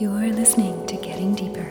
You're listening to Getting Deeper.